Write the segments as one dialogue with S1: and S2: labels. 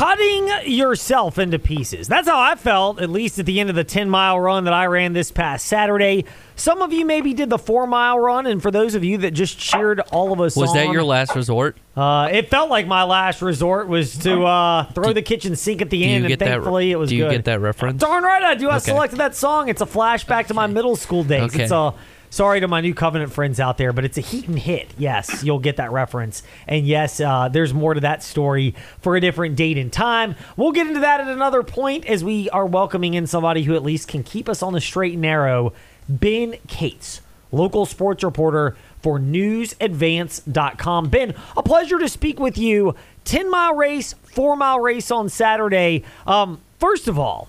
S1: cutting yourself into pieces. That's how I felt, at least at the end of the 10 mile run that I ran this past Saturday. Some of you maybe did the four mile run, and for those of you that just cheered all of us
S2: Was
S1: on,
S2: that your last resort?
S1: Uh, it felt like my last resort was to uh, throw the kitchen sink at the end, and thankfully it was
S2: Do you
S1: good.
S2: get that reference?
S1: Darn right I do. I
S2: Okay.
S1: selected that song. It's a flashback to my middle school days.
S2: Okay.
S1: It's a sorry to my new Covenant friends out there, but it's a heat and hit. Yes, you'll get that reference. And yes, uh, there's more to that story for a different date and time. We'll get into that at another point as we are welcoming in somebody who at least can keep us on the straight and narrow. Ben Cates, local sports reporter for newsadvance.com. Ben, a pleasure to speak with you. 10 mile race, 4 mile race on Saturday. Um, first of all,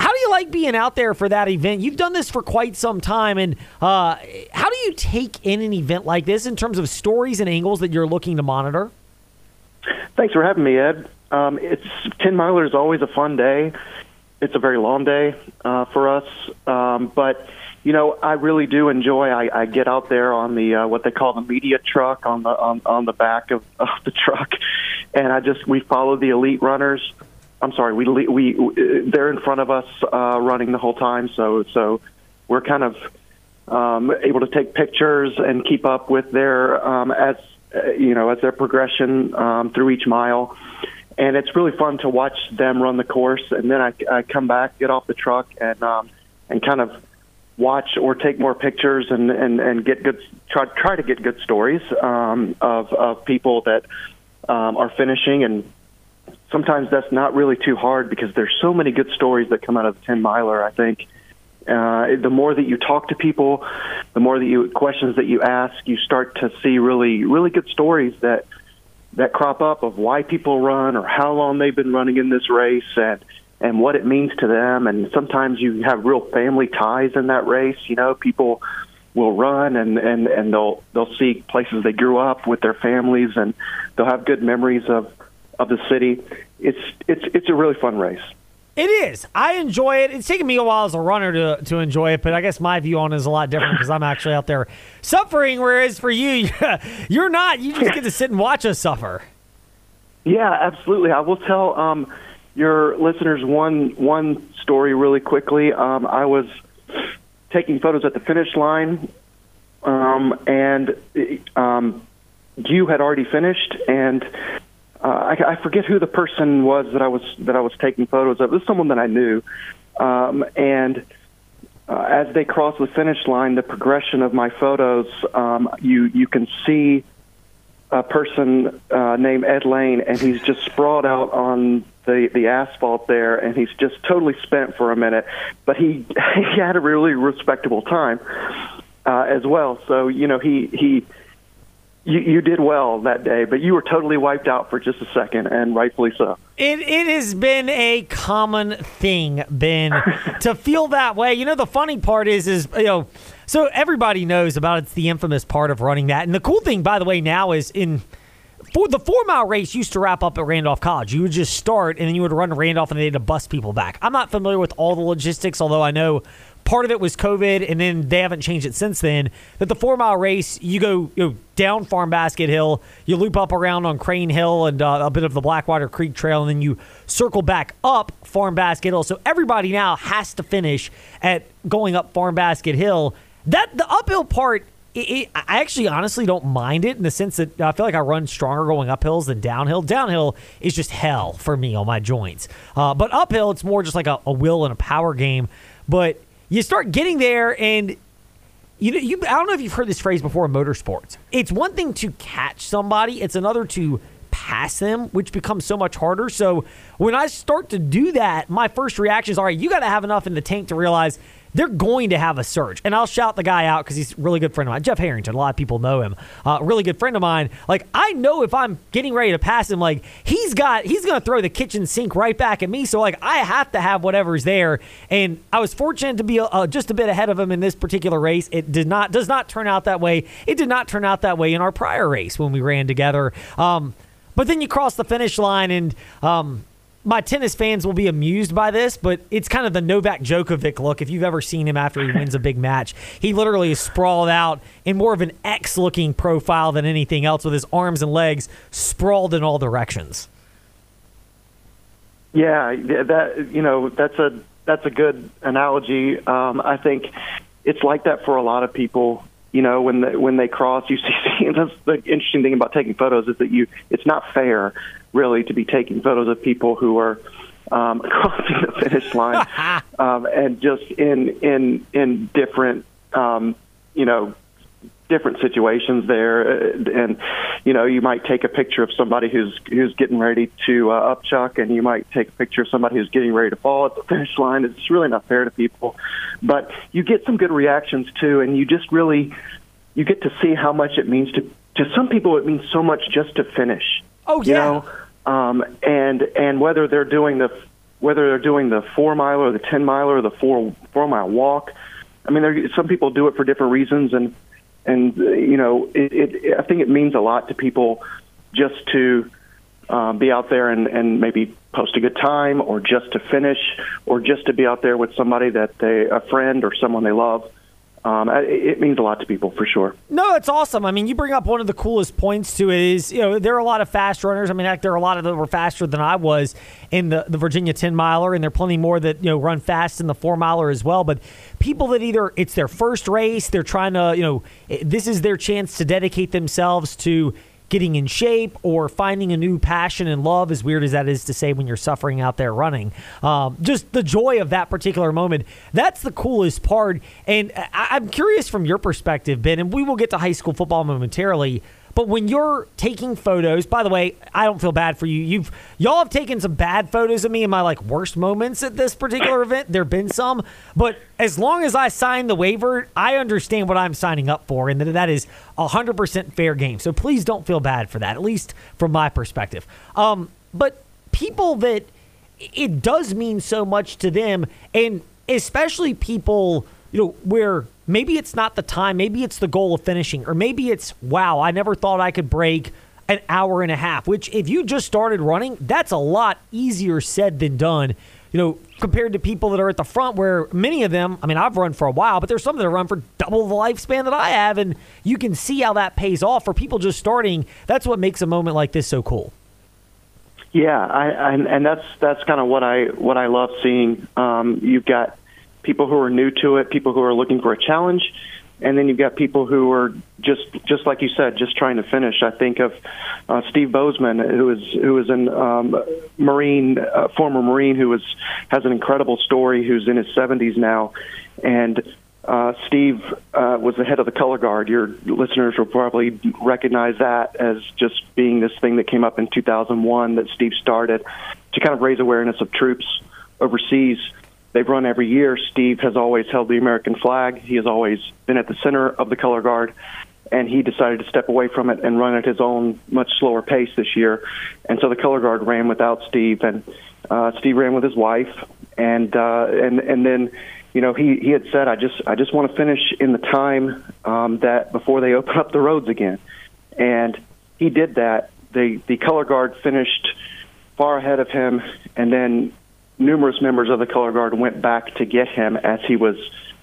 S1: how do you like being out there for that event? You've done this for quite some time, and uh, how do you take in an event like this in terms of stories and angles that you're looking to monitor?
S3: Thanks for having me, Ed. Um, it's ten miler is always a fun day. It's a very long day uh, for us, um, but you know I really do enjoy. I, I get out there on the uh, what they call the media truck on the on, on the back of, of the truck, and I just we follow the elite runners. I'm sorry, we le- we they're in front of us uh, running the whole time, so so we're kind of um, able to take pictures and keep up with their um, as uh, you know as their progression um, through each mile. And it's really fun to watch them run the course, and then I, I come back, get off the truck, and um, and kind of watch or take more pictures and, and, and get good try try to get good stories um, of of people that um, are finishing and sometimes that's not really too hard because there's so many good stories that come out of the 10 miler I think. Uh, the more that you talk to people the more that you questions that you ask you start to see really really good stories that that crop up of why people run or how long they've been running in this race and and what it means to them. And sometimes you have real family ties in that race you know people will run and and and they'll they'll see places they grew up with their families and they'll have good memories of of the city it's it's it's a really fun race
S1: It is. I enjoy it. It's taken me a while as a runner to, to enjoy it, but I guess my view on it is a lot different because I'm actually out there suffering, whereas for you, you're not. You just get to sit and watch us suffer.
S3: Yeah, absolutely. I will tell um, your listeners one one story really quickly. Um, I was taking photos at the finish line, um, and um, you had already finished, and uh, I, I forget who the person was that I was that I was taking photos of. It was someone that I knew, um, and. Uh, as they cross the finish line, the progression of my photos, um, you you can see a person uh, named Ed Lane, and he's just sprawled out on the the asphalt there, and he's just totally spent for a minute. But he he had a really respectable time uh, as well. So you know he he. You, you did well that day, but you were totally wiped out for just a second, and rightfully so.
S1: It, it has been a common thing, Ben, to feel that way. You know, the funny part is, is you know, so everybody knows about it's the infamous part of running that. And the cool thing, by the way, now is in for the four mile race used to wrap up at Randolph College. You would just start and then you would run Randolph and they had to bus people back. I'm not familiar with all the logistics, although I know part of it was COVID and then they haven't changed it since then. That the four mile race, you go, you down Farm Basket Hill, you loop up around on Crane Hill and uh, a bit of the Blackwater Creek Trail, and then you circle back up Farm Basket Hill. So everybody now has to finish at going up Farm Basket Hill. That the uphill part it, it, I actually honestly don't mind it in the sense that I feel like I run stronger going up hills than downhill. Downhill is just hell for me on my joints. Uh, but uphill, it's more just like a, a will and a power game. But you start getting there, and you know, you I don't know if you've heard this phrase before in motorsports. It's one thing to catch somebody; it's another to pass them, which becomes so much harder. So when I start to do that, my first reaction is, all right, you got to have enough in the tank to realize they're going to have a surge. And I'll shout the guy out because he's a really good friend of mine. Jeff Harrington, a lot of people know him. Uh, really good friend of mine. Like, I know if I'm getting ready to pass him, like, he's got, he's going to throw the kitchen sink right back at me. So, like, I have to have whatever's there. And I was fortunate to be uh, just a bit ahead of him in this particular race. It did not, does not turn out that way. It did not turn out that way in our prior race when we ran together. Um, but then you cross the finish line and, um, my tennis fans will be amused by this, but it's kind of the Novak Djokovic look. If you've ever seen him after he wins a big match, he literally is sprawled out in more of an X looking profile than anything else with his arms and legs sprawled in all directions.
S3: Yeah, that you know that's a that's a good analogy. Um, I think it's like that for a lot of people. You know, when they, when they cross, you see. That's the interesting thing about taking photos is that you it's not fair, really, to be taking photos of people who are um, crossing the finish line um, and just in in in different um, you know different situations there, uh, and you know you might take a picture of somebody who's who's getting ready to uh, upchuck, and you might take a picture of somebody who's getting ready to fall at the finish line. It's really not fair to people, but you get some good reactions too, and you just really you get to see how much it means to to some people. It means so much just to finish.
S1: Oh yeah.
S3: You know? Um, and and whether they're doing the whether they're doing the four mile or the ten mile or the four four mile walk. I mean, there, some people do it for different reasons, and and you know, it, it, I think it means a lot to people just to um, be out there and, and maybe post a good time, or just to finish, or just to be out there with somebody that they, a friend or someone they love um, it means a lot to people for sure.
S1: No, it's awesome. I mean, you bring up one of the coolest points to it is, you know, there are a lot of fast runners. I mean, there are a lot of them were faster than I was in the, the Virginia 10 miler, and there are plenty more that, you know, run fast in the four miler as well. But people that either it's their first race, they're trying to, you know, this is their chance to dedicate themselves to getting in shape or finding a new passion and love, as weird as that is to say when you're suffering out there running. Um, just the joy of that particular moment. That's the coolest part. And I- I'm curious from your perspective, Ben, and we will get to high school football momentarily. But when you're taking photos, by the way, I don't feel bad for you. You've y'all have taken some bad photos of me in my like worst moments at this particular event. There've been some, but as long as I sign the waiver, I understand what I'm signing up for, and that that is 100% fair game. So please don't feel bad for that, at least from my perspective. Um, but people that it does mean so much to them, and especially people, you know, where maybe it's not the time, maybe it's the goal of finishing, or maybe it's, wow, I never thought I could break an hour and a half, which if you just started running, that's a lot easier said than done. You know, compared to people that are at the front, where many of them, I mean, I've run for a while, but there's some that run for double the lifespan that I have, and you can see how that pays off for people just starting. That's what makes a moment like this so cool.
S3: Yeah, I, I and that's that's kind of what I what I love seeing. Um, you've got people who are new to it, people who are looking for a challenge, and then you've got people who are just just like you said, just trying to finish. I think of uh, Steve Bozeman, who is who is an um, Marine, uh, former Marine, who is has an incredible story. Who's in his 70s now, and uh, Steve uh, was the head of the color guard. Your listeners will probably recognize that as just being this thing that came up in 2001 that Steve started to kind of raise awareness of troops overseas they've run every year. Steve has always held the American flag. He has always been at the center of the color guard, and he decided to step away from it and run at his own much slower pace this year. And so the color guard ran without Steve, and uh, Steve ran with his wife, and uh, and and then. You know, he, he had said, "I just I just want to finish in the time um, that before they open up the roads again," and he did that. The the color guard finished far ahead of him, and then numerous members of the color guard went back to get him as he was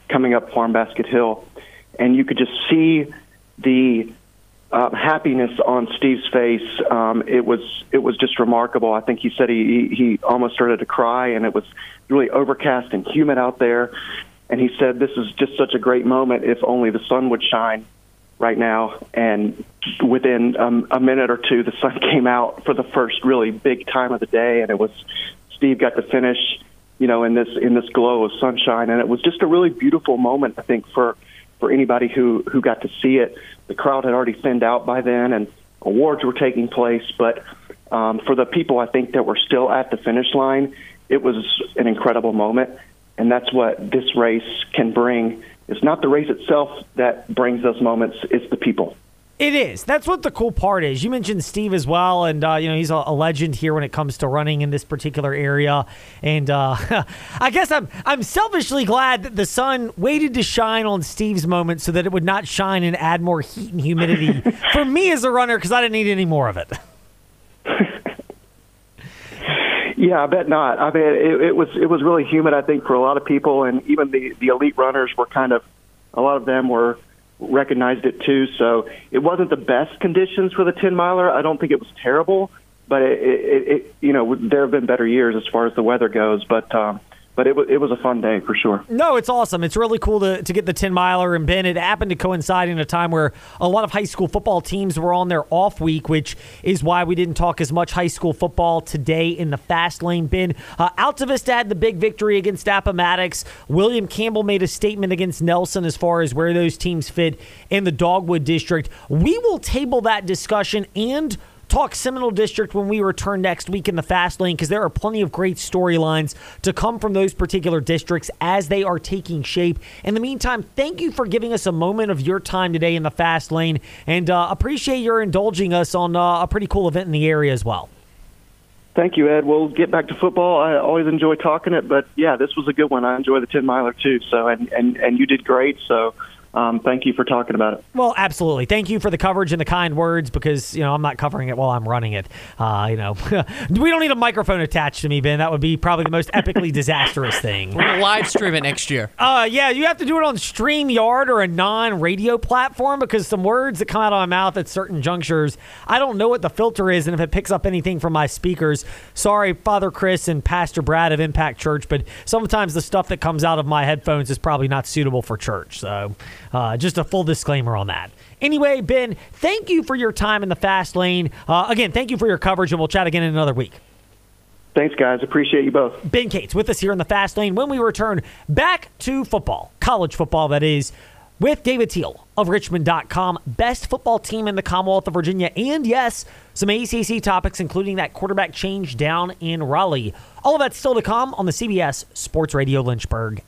S3: coming up Farm Basket Hill, and you could just see the uh, happiness on Steve's face. Um, it was it was just remarkable. I think he said he he almost started to cry, and it was really overcast and humid out there. And he said, "This is just such a great moment. If only the sun would shine right now." And within um, a minute or two, the sun came out for the first really big time of the day, and it was Steve got to finish, you know, in this in this glow of sunshine, and it was just a really beautiful moment. I think for for anybody who who got to see it. The crowd had already thinned out by then, and awards were taking place. But um, for the people, I think that were still at the finish line, it was an incredible moment, and that's what this race can bring. It's not the race itself that brings those moments; it's the people.
S1: It is. That's what the cool part is. You mentioned Steve as well, and uh, you know he's a, a, legend here when it comes to running in this particular area. And uh, I guess I'm I'm selfishly glad that the sun waited to shine on Steve's moment so that it would not shine and add more heat and humidity for me as a runner because I didn't need any more of it.
S3: yeah, I bet not. I mean, it, it was it was really humid. I think for a lot of people, and even the the elite runners were kind of a lot of them were recognized it too. So it wasn't the best conditions for the 10 miler. I don't think it was terrible, but it, it, it you know there have been better years as far as the weather goes. But um, but it was it was a fun day for sure.
S1: No, it's awesome. It's really cool to, to get the 10 miler. And Ben, it happened to coincide in a time where a lot of high school football teams were on their off week, which is why we didn't talk as much high school football today in the fast lane. Ben, uh, Altavista had the big victory against Appomattox. William Campbell made a statement against Nelson as far as where those teams fit in the Dogwood District. We will table that discussion and talk Seminole District when we return next week in the Fast Lane because there are plenty of great storylines to come from those particular districts as they are taking shape. In the meantime, thank you for giving us a moment of your time today in the Fast Lane and uh, appreciate your indulging us on uh, a pretty cool event in the area as well.
S3: Thank you, Ed. We'll get back to football. I always enjoy talking it, but yeah, this was a good one. I enjoy the 10 miler too. So, and, and, and you did great. So, um, thank you for talking about it.
S1: Well, absolutely. Thank you for the coverage and the kind words because you know I'm not covering it while I'm running it. Uh, you know, we don't need a microphone attached to me, Ben. That would be probably the most epically disastrous thing.
S2: We're gonna live stream it next year.
S1: Uh, yeah, you have to do it on StreamYard or a non-radio platform because some words that come out of my mouth at certain junctures, I don't know what the filter is, and if it picks up anything from my speakers, sorry, Father Chris and Pastor Brad of Impact Church, but sometimes the stuff that comes out of my headphones is probably not suitable for church. So. Uh, just a full disclaimer on that. Anyway, Ben, thank you for your time in the fast lane. Uh, again, thank you for your coverage, and we'll chat again in another week.
S3: Thanks, guys. Appreciate you both.
S1: Ben Cates with us here in the fast lane when we return back to football, college football, that is, with David Teel of Richmond.com, best football team in the Commonwealth of Virginia, and yes, some ACC topics, including that quarterback change down in Raleigh. All of that's still to come on the CBS Sports Radio Lynchburg